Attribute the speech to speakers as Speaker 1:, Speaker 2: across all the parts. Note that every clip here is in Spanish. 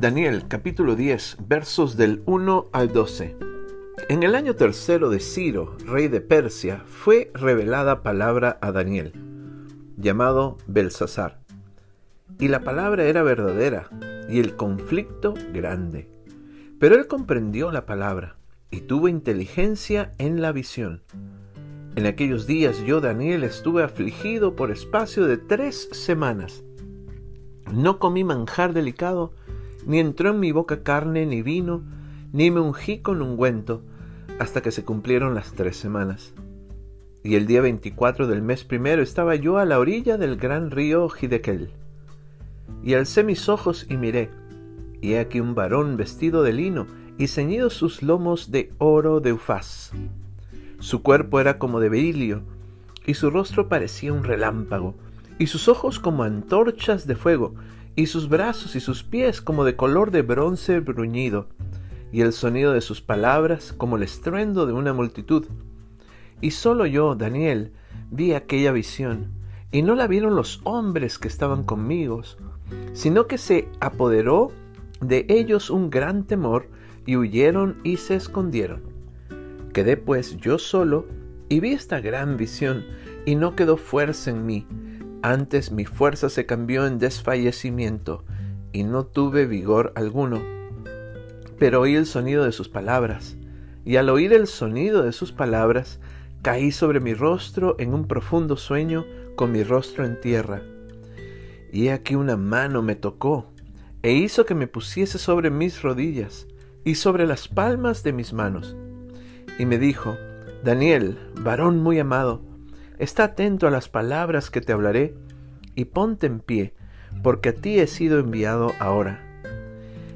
Speaker 1: Daniel capítulo 10 versos del 1 al 12. En el año tercero de Ciro, rey de Persia, fue revelada palabra a Daniel, llamado Belsasar. Y la palabra era verdadera y el conflicto grande. Pero él comprendió la palabra y tuvo inteligencia en la visión. En aquellos días yo, Daniel, estuve afligido por espacio de tres semanas. No comí manjar delicado, ni entró en mi boca carne ni vino, ni me ungí con ungüento, hasta que se cumplieron las tres semanas. Y el día veinticuatro del mes primero estaba yo a la orilla del gran río Hidekel. Y alcé mis ojos y miré, y he aquí un varón vestido de lino y ceñidos sus lomos de oro de Ufaz. Su cuerpo era como de berilio, y su rostro parecía un relámpago, y sus ojos como antorchas de fuego, y sus brazos y sus pies como de color de bronce bruñido, y el sonido de sus palabras como el estruendo de una multitud. Y solo yo, Daniel, vi aquella visión, y no la vieron los hombres que estaban conmigo, sino que se apoderó de ellos un gran temor, y huyeron y se escondieron. Quedé pues yo solo, y vi esta gran visión, y no quedó fuerza en mí, antes mi fuerza se cambió en desfallecimiento, y no tuve vigor alguno. Pero oí el sonido de sus palabras, y al oír el sonido de sus palabras, caí sobre mi rostro en un profundo sueño, con mi rostro en tierra. Y he aquí una mano me tocó, e hizo que me pusiese sobre mis rodillas, y sobre las palmas de mis manos. Y me dijo, Daniel, varón muy amado, Está atento a las palabras que te hablaré y ponte en pie, porque a ti he sido enviado ahora.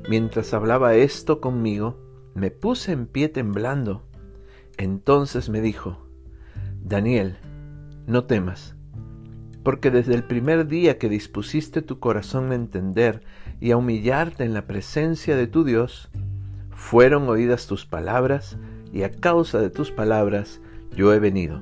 Speaker 1: Mientras hablaba esto conmigo, me puse en pie temblando. Entonces me dijo, Daniel, no temas, porque desde el primer día que dispusiste tu corazón a entender y a humillarte en la presencia de tu Dios, fueron oídas tus palabras, y a causa de tus palabras yo he venido.